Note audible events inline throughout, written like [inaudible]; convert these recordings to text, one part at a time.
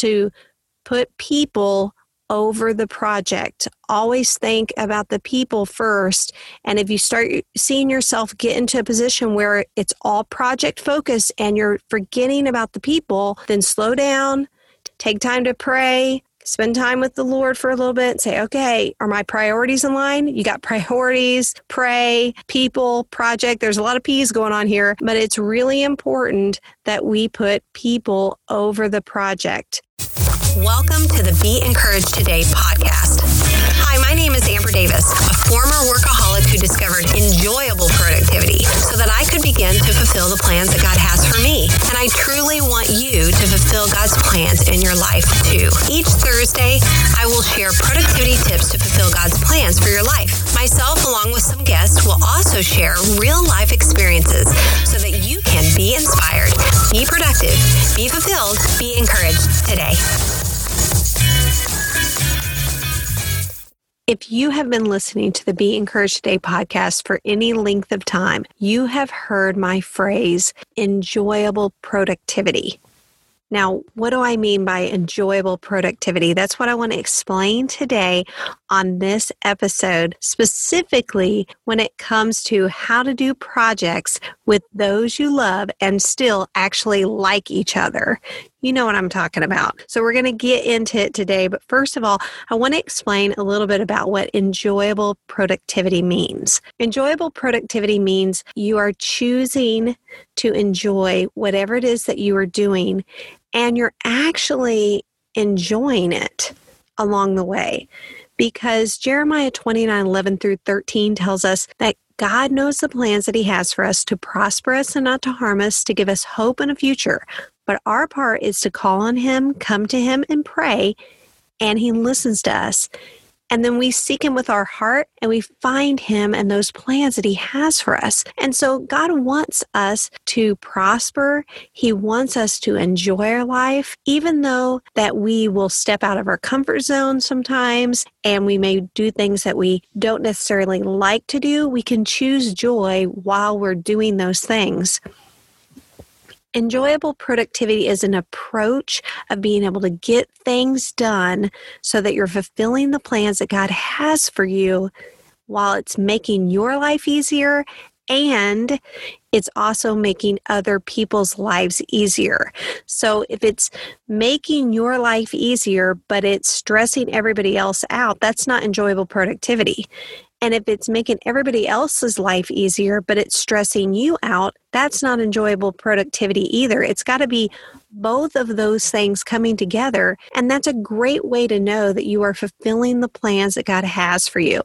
to put people over the project. Always think about the people first. And if you start seeing yourself get into a position where it's all project focused and you're forgetting about the people, then slow down, take time to pray, spend time with the Lord for a little bit, and say, okay, are my priorities in line? You got priorities, pray, people, project. There's a lot of P's going on here, but it's really important that we put people over the project. Welcome to the Be Encouraged Today podcast. Hi, my name is Amber Davis, a former workaholic who discovered enjoyable productivity so that I could begin to fulfill the plans that God has for me. And I truly want you to fulfill God's plans in your life too. Each Thursday, I will share productivity tips to fulfill God's plans for your life. Myself, along with some guests, will also share real life experiences so that you can be inspired, be productive, be fulfilled, be encouraged today. If you have been listening to the Be Encouraged Today podcast for any length of time, you have heard my phrase, enjoyable productivity. Now, what do I mean by enjoyable productivity? That's what I want to explain today on this episode, specifically when it comes to how to do projects with those you love and still actually like each other. You know what I'm talking about. So, we're going to get into it today. But first of all, I want to explain a little bit about what enjoyable productivity means. Enjoyable productivity means you are choosing to enjoy whatever it is that you are doing, and you're actually enjoying it along the way. Because Jeremiah 29 11 through 13 tells us that God knows the plans that He has for us to prosper us and not to harm us, to give us hope and a future. But our part is to call on Him, come to Him, and pray, and He listens to us. And then we seek Him with our heart and we find Him and those plans that He has for us. And so God wants us to prosper. He wants us to enjoy our life, even though that we will step out of our comfort zone sometimes and we may do things that we don't necessarily like to do. We can choose joy while we're doing those things. Enjoyable productivity is an approach of being able to get things done so that you're fulfilling the plans that God has for you while it's making your life easier and it's also making other people's lives easier. So if it's making your life easier, but it's stressing everybody else out, that's not enjoyable productivity. And if it's making everybody else's life easier, but it's stressing you out, that's not enjoyable productivity either. It's got to be both of those things coming together. And that's a great way to know that you are fulfilling the plans that God has for you.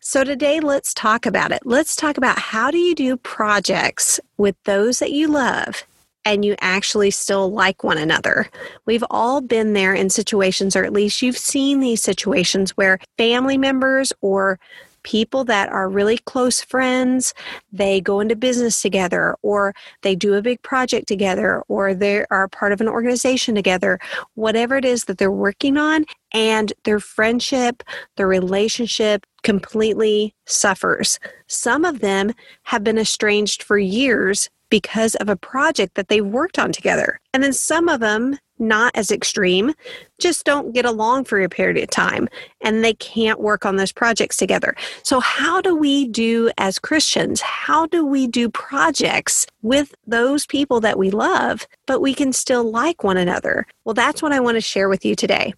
So, today, let's talk about it. Let's talk about how do you do projects with those that you love and you actually still like one another. We've all been there in situations, or at least you've seen these situations where family members or people that are really close friends, they go into business together, or they do a big project together, or they are part of an organization together, whatever it is that they're working on, and their friendship, their relationship completely suffers. Some of them have been estranged for years because of a project that they've worked on together. And then some of them, not as extreme, just don't get along for a period of time and they can't work on those projects together. So, how do we do as Christians? How do we do projects with those people that we love, but we can still like one another? Well, that's what I want to share with you today.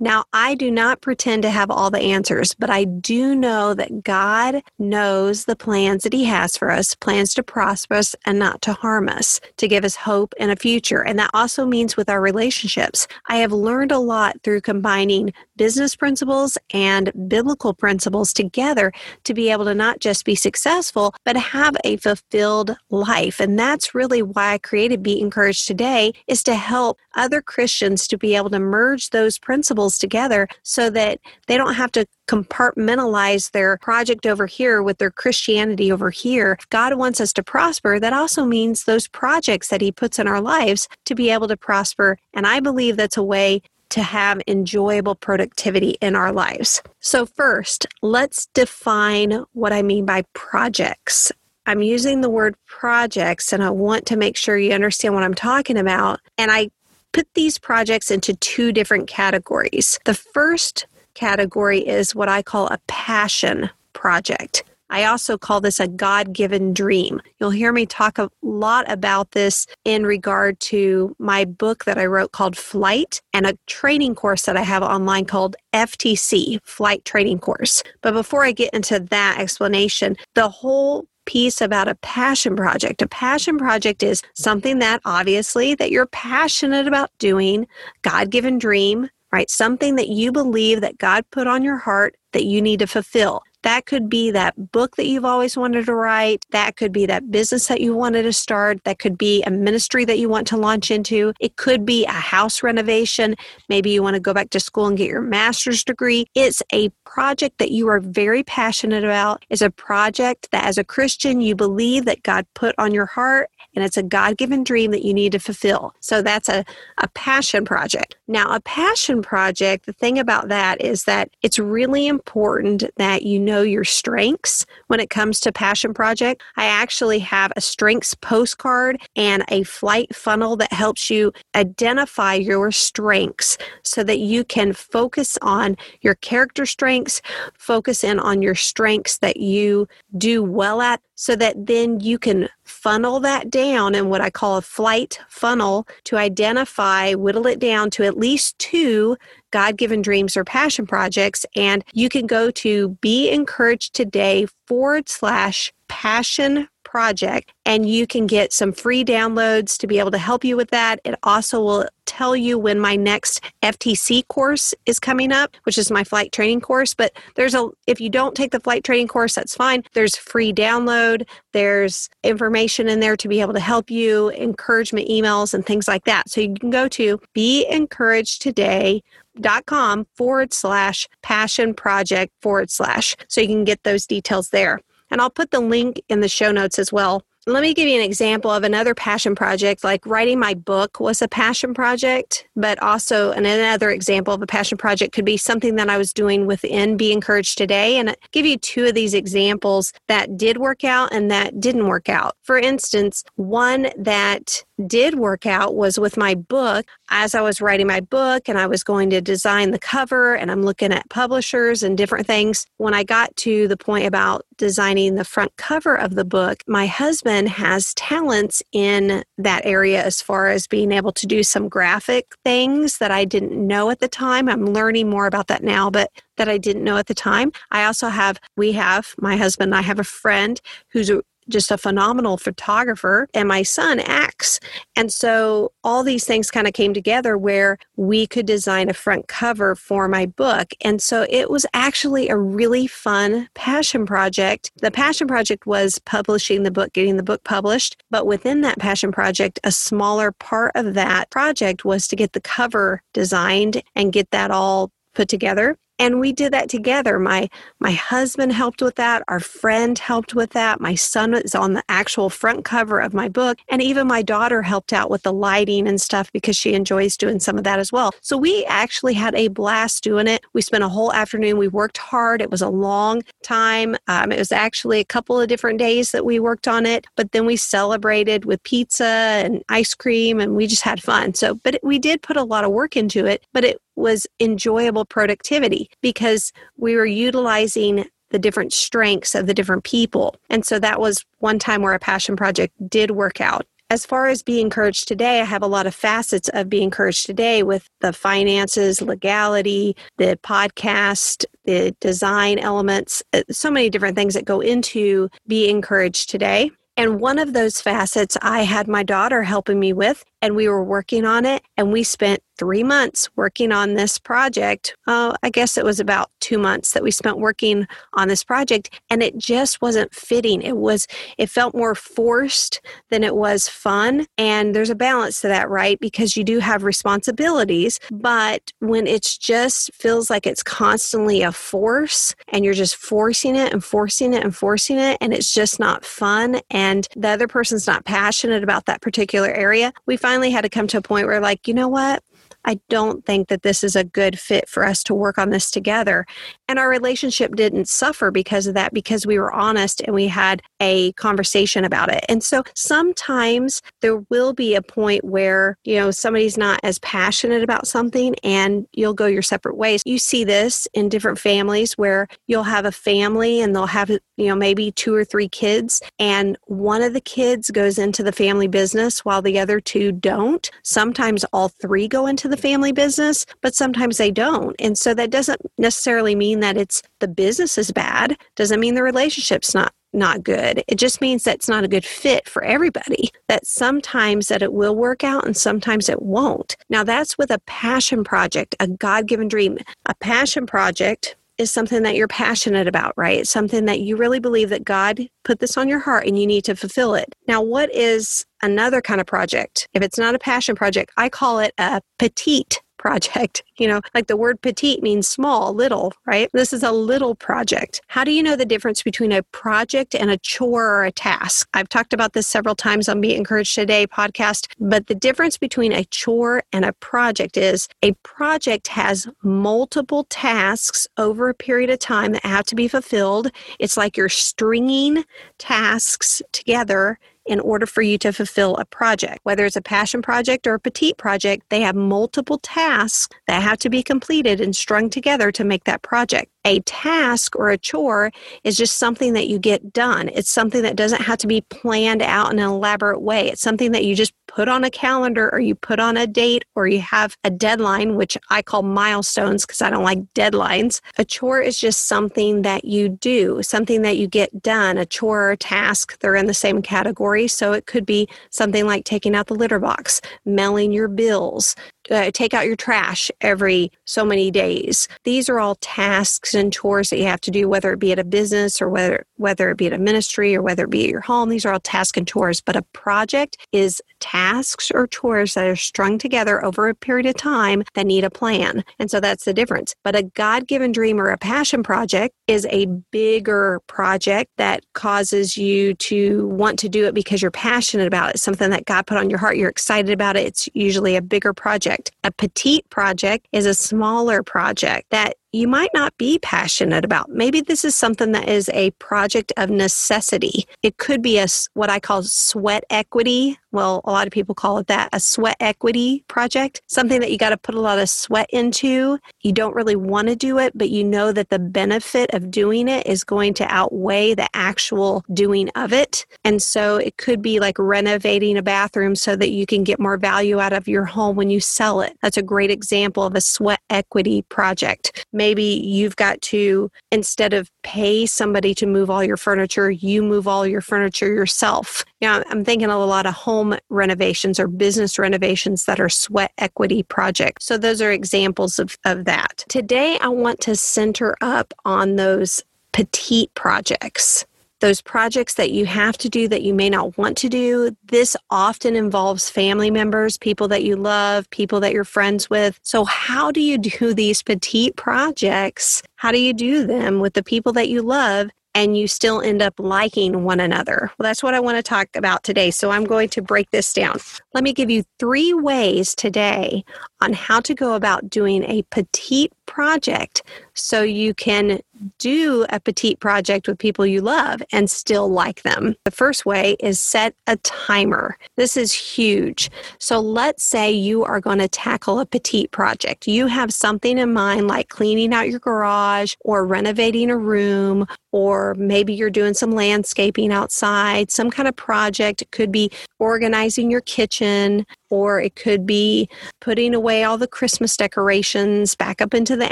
Now, I do not pretend to have all the answers, but I do know that God knows the plans that He has for us plans to prosper us and not to harm us, to give us hope and a future. And that also means with our relationships. I have learned a lot through combining business principles and biblical principles together to be able to not just be successful, but have a fulfilled life. And that's really why I created Be Encouraged Today, is to help other Christians to be able to merge those principles together so that they don't have to compartmentalize their project over here with their Christianity over here. If God wants us to prosper, that also means those projects that He puts in our lives to be able to prosper. And I believe that's a way to have enjoyable productivity in our lives. So, first, let's define what I mean by projects. I'm using the word projects and I want to make sure you understand what I'm talking about. And I put these projects into two different categories. The first category is what I call a passion project. I also call this a God given dream. You'll hear me talk a lot about this in regard to my book that I wrote called Flight and a training course that I have online called FTC, Flight Training Course. But before I get into that explanation, the whole piece about a passion project. A passion project is something that obviously that you're passionate about doing, God-given dream, right? Something that you believe that God put on your heart that you need to fulfill. That could be that book that you've always wanted to write. That could be that business that you wanted to start. That could be a ministry that you want to launch into. It could be a house renovation. Maybe you want to go back to school and get your master's degree. It's a project that you are very passionate about. It's a project that as a Christian you believe that God put on your heart and it's a God given dream that you need to fulfill. So that's a, a passion project. Now, a passion project, the thing about that is that it's really important that you know your strengths when it comes to passion project. I actually have a strengths postcard and a flight funnel that helps you identify your strengths so that you can focus on your character strengths, focus in on your strengths that you do well at so that then you can funnel that down in what I call a flight funnel to identify, whittle it down to at least two God given dreams or passion projects. And you can go to be encouraged today forward slash passion project and you can get some free downloads to be able to help you with that. It also will tell you when my next FTC course is coming up, which is my flight training course. But there's a, if you don't take the flight training course, that's fine. There's free download, there's information in there to be able to help you, encouragement emails, and things like that. So you can go to be encouraged today dot com forward slash passion project forward slash so you can get those details there and I'll put the link in the show notes as well. Let me give you an example of another passion project. Like writing my book was a passion project, but also another example of a passion project could be something that I was doing within Be Encouraged Today. And I'll give you two of these examples that did work out and that didn't work out. For instance, one that did work out was with my book. As I was writing my book and I was going to design the cover and I'm looking at publishers and different things, when I got to the point about designing the front cover of the book, my husband has talents in that area as far as being able to do some graphic things that I didn't know at the time. I'm learning more about that now, but that I didn't know at the time. I also have, we have, my husband and I have a friend who's a just a phenomenal photographer, and my son acts. And so all these things kind of came together where we could design a front cover for my book. And so it was actually a really fun passion project. The passion project was publishing the book, getting the book published. But within that passion project, a smaller part of that project was to get the cover designed and get that all put together and we did that together. My my husband helped with that our friend helped with that my son is on the actual front cover of my book and even my daughter helped out with the lighting and stuff because she enjoys doing some of that as well. So we actually had a blast doing it. We spent a whole afternoon. We worked hard. It was a long time. Um, it was actually a couple of different days that we worked on it but then we celebrated with pizza and ice cream and we just had fun. So but we did put a lot of work into it but it was enjoyable productivity because we were utilizing the different strengths of the different people. And so that was one time where a passion project did work out. As far as Be Encouraged Today, I have a lot of facets of Be Encouraged Today with the finances, legality, the podcast, the design elements, uh, so many different things that go into Be Encouraged Today. And one of those facets I had my daughter helping me with, and we were working on it. And we spent three months working on this project. Uh, I guess it was about two months that we spent working on this project, and it just wasn't fitting. It was, it felt more forced than it was fun. And there's a balance to that, right? Because you do have responsibilities, but when it's just feels like it's constantly a force and you're just forcing it and forcing it and forcing it, and it's just not fun, and the other person's not passionate about that particular area, we finally had to come to a point where, like, you know what? I don't think that this is a good fit for us to work on this together. And our relationship didn't suffer because of that, because we were honest and we had a conversation about it. And so sometimes there will be a point where, you know, somebody's not as passionate about something and you'll go your separate ways. You see this in different families where you'll have a family and they'll have, you know, maybe two or three kids, and one of the kids goes into the family business while the other two don't. Sometimes all three go into the family business, but sometimes they don't. And so that doesn't necessarily mean that it's the business is bad, doesn't mean the relationship's not not good. It just means that it's not a good fit for everybody. That sometimes that it will work out and sometimes it won't. Now that's with a passion project, a God-given dream. A passion project is something that you're passionate about, right? Something that you really believe that God put this on your heart and you need to fulfill it. Now, what is another kind of project? If it's not a passion project, I call it a petite project. [laughs] You know, like the word petite means small, little, right? This is a little project. How do you know the difference between a project and a chore or a task? I've talked about this several times on Be Encouraged Today podcast, but the difference between a chore and a project is a project has multiple tasks over a period of time that have to be fulfilled. It's like you're stringing tasks together in order for you to fulfill a project. Whether it's a passion project or a petite project, they have multiple tasks that have to be completed and strung together to make that project. A task or a chore is just something that you get done. It's something that doesn't have to be planned out in an elaborate way. It's something that you just put on a calendar or you put on a date or you have a deadline, which I call milestones because I don't like deadlines. A chore is just something that you do, something that you get done. A chore or a task, they're in the same category. So it could be something like taking out the litter box, mailing your bills, uh, take out your trash every so many days. These are all tasks and chores that you have to do, whether it be at a business or whether whether it be at a ministry or whether it be at your home. These are all tasks and chores. But a project is tasks or chores that are strung together over a period of time that need a plan. And so that's the difference. But a God given dream or a passion project is a bigger project that causes you to want to do it because you're passionate about it, something that God put on your heart. You're excited about it. It's usually a bigger project project. A petite project is a smaller project that you might not be passionate about. Maybe this is something that is a project of necessity. It could be a what I call sweat equity. Well, a lot of people call it that, a sweat equity project, something that you got to put a lot of sweat into. You don't really want to do it, but you know that the benefit of doing it is going to outweigh the actual doing of it. And so it could be like renovating a bathroom so that you can get more value out of your home when you sell it. That's a great example of a sweat equity project maybe you've got to, instead of pay somebody to move all your furniture, you move all your furniture yourself. You know, I'm thinking of a lot of home renovations or business renovations that are sweat equity projects. So those are examples of, of that. Today, I want to center up on those petite projects those projects that you have to do that you may not want to do. This often involves family members, people that you love, people that you're friends with. So, how do you do [laughs] these petite projects? How do you do them with the people that you love? and you still end up liking one another? Well, that's what I want to talk about today. So I'm going to break this down. Let me give you three ways today on how to go about doing a petite project so you can do a petite project with people you love and still like them. The first way is set a timer. This is huge. So let's say you are going to tackle a petite project. You have something in mind like cleaning out your garage or renovating a room or maybe you're doing some landscaping outside, some kind of project. It could be organizing your kitchen, or it could be putting away all the Christmas decorations back up into the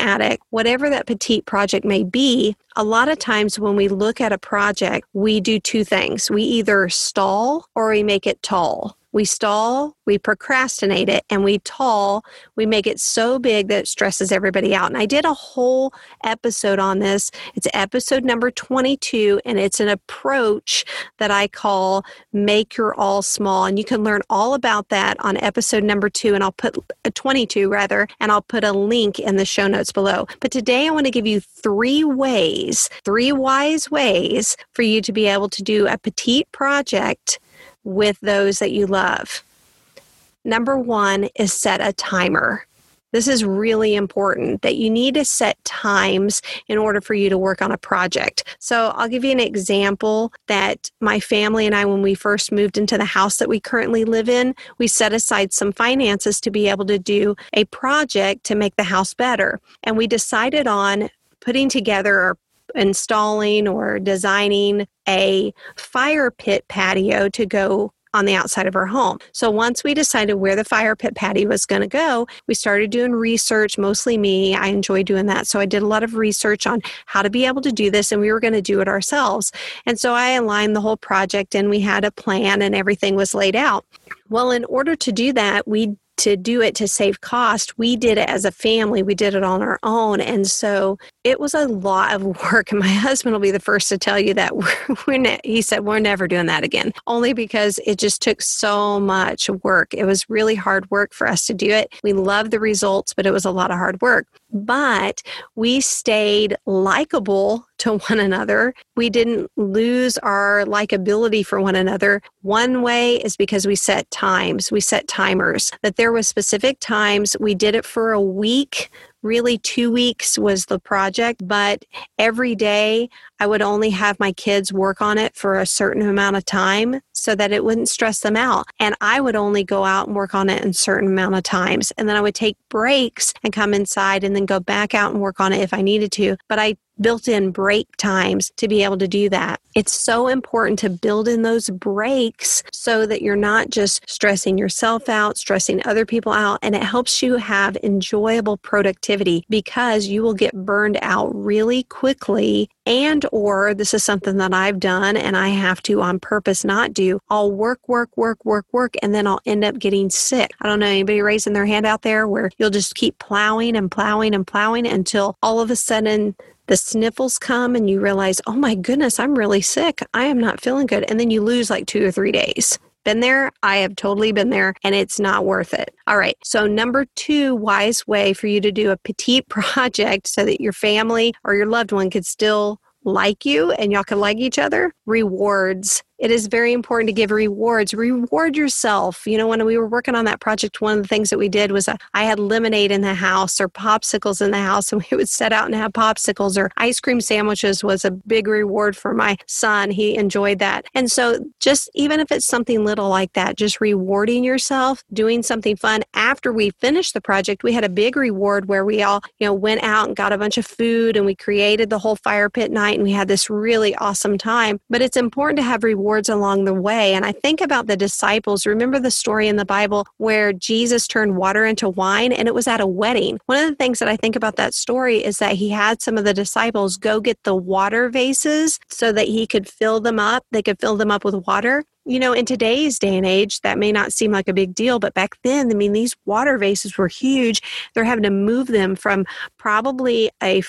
attic. Whatever that petite project may be, a lot of times when we look at a project, we do two things. We either stall or we make it tall. We stall, we procrastinate it, and we tall, we make it so big that it stresses everybody out. And I did a whole episode on this. It's episode number 22, and it's an approach that I call Make Your All Small. And you can learn all about that on episode number two, and I'll put uh, 22 rather, and I'll put a link in the show notes below. But today I want to give you three ways, three wise ways for you to be able to do a petite project with those that you love. Number one is set a timer. This is really important that you need to set times in order for you to work on a project. So I'll give you an example that my family and I, when we first moved into the house that we currently live in, we set aside some finances to be able to do a project to make the house better. And we decided on putting together installing or designing a fire pit patio to go on the outside of our home. So once we decided where the fire pit patio was going to go, we started doing research, mostly me. I enjoy doing that. So I did a lot of research on how to be able to do this, and we were going to do it ourselves. And so I aligned the whole project and we had a plan and everything was laid out. Well, in order to do that, we to do it to save cost, we did it as a family. We did it on our own. And so it was a lot of [laughs] work. And my husband will be the first to tell you that we're, [laughs] we're ne- he said, we're never doing that again, only because it just took so much work. It was really hard work for us to do it. We loved the results, but it was a lot of hard work. But we stayed likable to [laughs] one another. We didn't lose our likability for one another. One way is because we set times, we set timers, that there was specific times. We did it for a week really two weeks was the project, but every day I would only have my kids work on it for a certain amount of time so that it wouldn't stress them out. And I would only go out and work on it in certain amount of times. And then I would take breaks and come inside and then go back out and work on it if I needed to. But I built in break times to be able to do that. It's so important to build in those breaks so that you're not just stressing yourself out, stressing other people out, and it helps you have enjoyable productivity because you will get burned out really quickly and or this is something that I've done and I have to on purpose not do. I'll work, work, work, work, work, and then I'll end up getting sick. I don't know anybody raising their hand out there where you'll just keep plowing and plowing and plowing until all of a sudden the sniffles come and you realize, oh my goodness, I'm really sick. I am not feeling good. And then you lose like two or three days. Been there? I have totally been there, and it's not worth it. All right. So, number two wise way for you to do a petite [laughs] project so that your family or your loved one could still like you and y'all can like each other rewards it is very important to give rewards. Reward yourself. You know, when we were working on that project, one of the things that we did was uh, I had lemonade in the house or popsicles in the house, and [laughs] we would set out and have popsicles or ice cream sandwiches was a big reward for my son. He enjoyed that. And so, just even if it's something little like that, just rewarding yourself, doing something fun. After we finished the project, we had a big reward where we all, you know, went out and got a bunch of food and we created the whole fire pit night and we had this really awesome time. But it's important to have rewards rewards along the way. And I think about the disciples. Remember the story in the Bible where Jesus turned water into wine and it was at a wedding. One of the things that I think about that story is that he had some of the disciples go get the water vases so that he could fill them up. They could fill them up with water you know, in today's day and age, that may not seem like a big deal, but back then, I mean, these water vases were huge. They're having to move them from probably a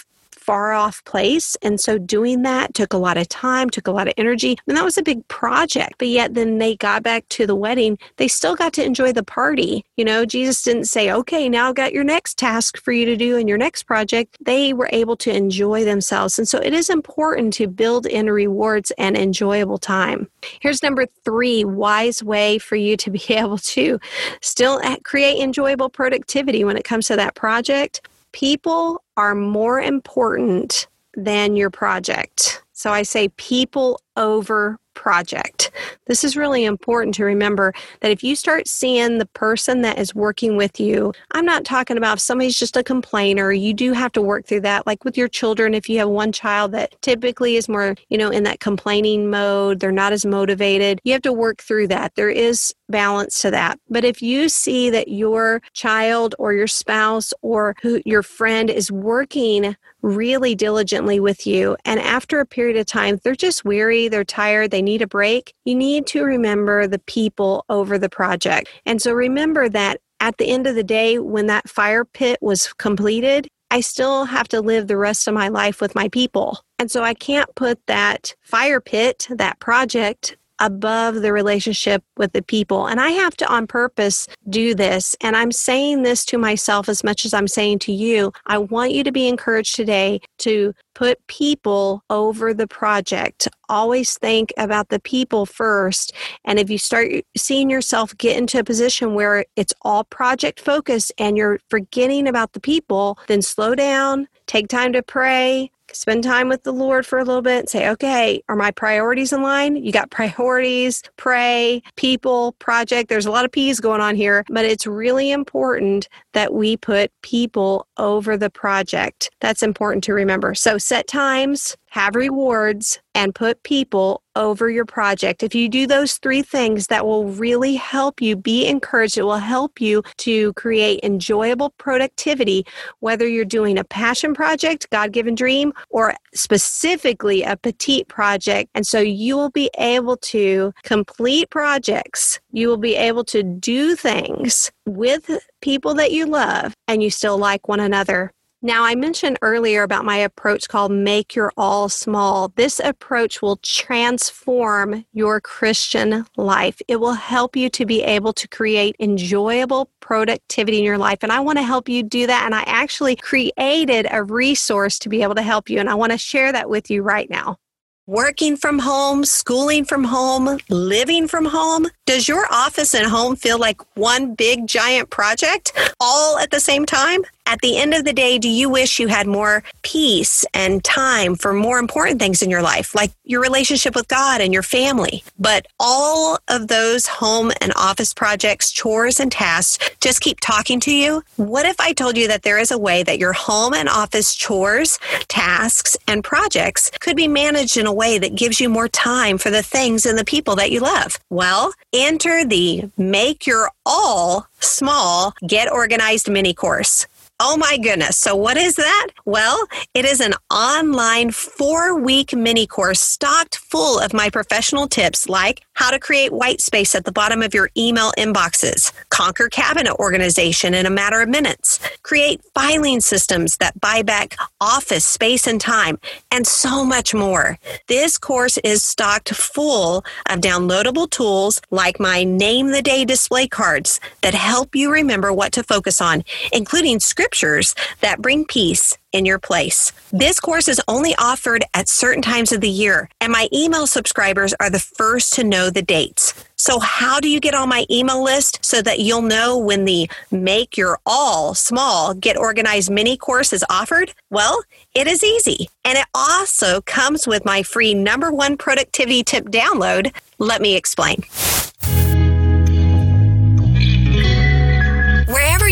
far off place. And so doing that took a lot of time, took a lot of energy. And that was a big project. But yet, then they got back to the wedding. They still got to enjoy the party. You know, Jesus didn't say, okay, now I've got your next task for you to do in your next project. They were able to enjoy themselves. And so it is important to build in rewards and enjoyable time. Here's number three wise way for you to be [laughs] able to still create enjoyable productivity when it comes to that project people are more important than your project. So I say people over project. This is really important to remember that if you start seeing the person that is working with you, I'm not talking about if somebody's just a complainer, you do have to work through that. Like with your children, if you have one child that typically is more, you know, in that complaining mode, they're not as motivated, you have to work through that. There is balance to that. But if you see that your child or your spouse or who your friend is working really diligently with you and after a period of time they're just weary, they're tired, they need a break, you need to remember the people over the project. And so remember that at the end of the day, when that fire pit was completed, I still have to live the rest of my life with my people. And so I can't put that fire pit, that project, above the relationship with the people. And I have to on purpose do this. And I'm saying this to myself as much as I'm saying to you. I want you to be encouraged today to put people over the project. Always think about the people first. And if you start seeing yourself get into a position where it's all project focused and you're forgetting about the people, then slow down, take time to pray, spend time with the Lord for a little bit and say, okay, are my priorities in line? You got priorities, pray, people, project. There's a lot of P's going on here, but it's really important that we put people over the project. That's important to remember. So set times, have rewards, and put people over your project. If you do those three things, that will really help you be encouraged. It will help you to create enjoyable productivity, whether you're doing a passion project, God given dream, or specifically a petite project. And so you will be able to complete projects. You will be able to do things with people that you love and you still like one another. Now, I mentioned earlier about my approach called Make Your All Small. This approach will transform your Christian life. It will help you to be able to create enjoyable productivity in your life. And I want to help you do that. And I actually created a resource to be able to help you. And I want to share that with you right now working from home, schooling from home, living from home? Does your office and home feel like one big giant project all at the same time? At the end of the day, do you wish you had more peace and time for more important things in your life, like your relationship with God and your family? But all of those home and office projects, chores, and tasks just keep talking to you? What if I told you that there is a way that your home and office chores, tasks, and projects could be managed in a way that gives you more time for the things and the people that you love? Well, enter the Make Your All Small Get Organized mini course. Oh my goodness. So, what is that? Well, it is an online four week mini course stocked full of my professional tips like how to create white space at the bottom of your email inboxes, conquer cabinet organization in a matter of minutes, create filing systems that buy back office space and time, and so much more. This course is stocked full of downloadable tools like my Name the Day display cards that help you remember what to focus on, including scriptures that bring peace in your place. This course is only offered at certain times of the year, and my email subscribers are the first to know the dates. So, how do you get on my email list so that you'll know when the Make Your All Small Get Organized mini course is offered? Well, it is easy. And it also comes with my free number one productivity tip download. Let me explain.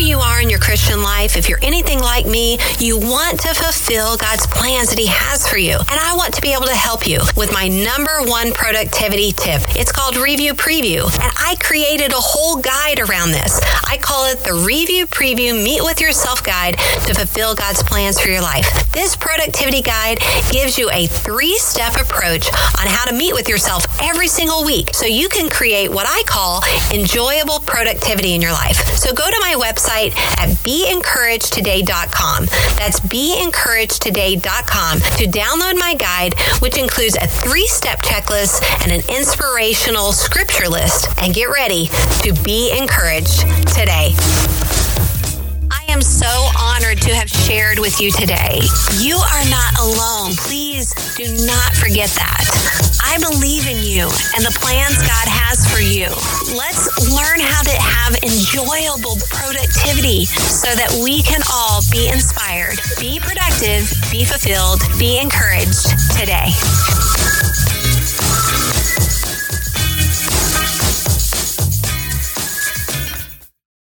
You are in your Christian life, if you're anything like me, you want to fulfill God's plans that He has for you. And I want to be able to help you with my number one productivity tip. It's called Review Preview. And I created a whole guide around this. I call it the Review Preview Meet with Yourself Guide to fulfill God's plans for your life. This productivity guide gives you a three step approach on how to meet with yourself every single week so you can create what I call enjoyable productivity in your life. So go to my website website at beencouragedtoday.com. That's beencouragedtoday.com to download my guide, which includes a three step checklist and an inspirational scripture list. And get ready to be encouraged today am so honored to have shared with you today. You are not alone. Please do not forget that. I believe in you and the plans God has for you. Let's learn how to have enjoyable productivity so that we can all be inspired, be productive, be fulfilled, be encouraged today.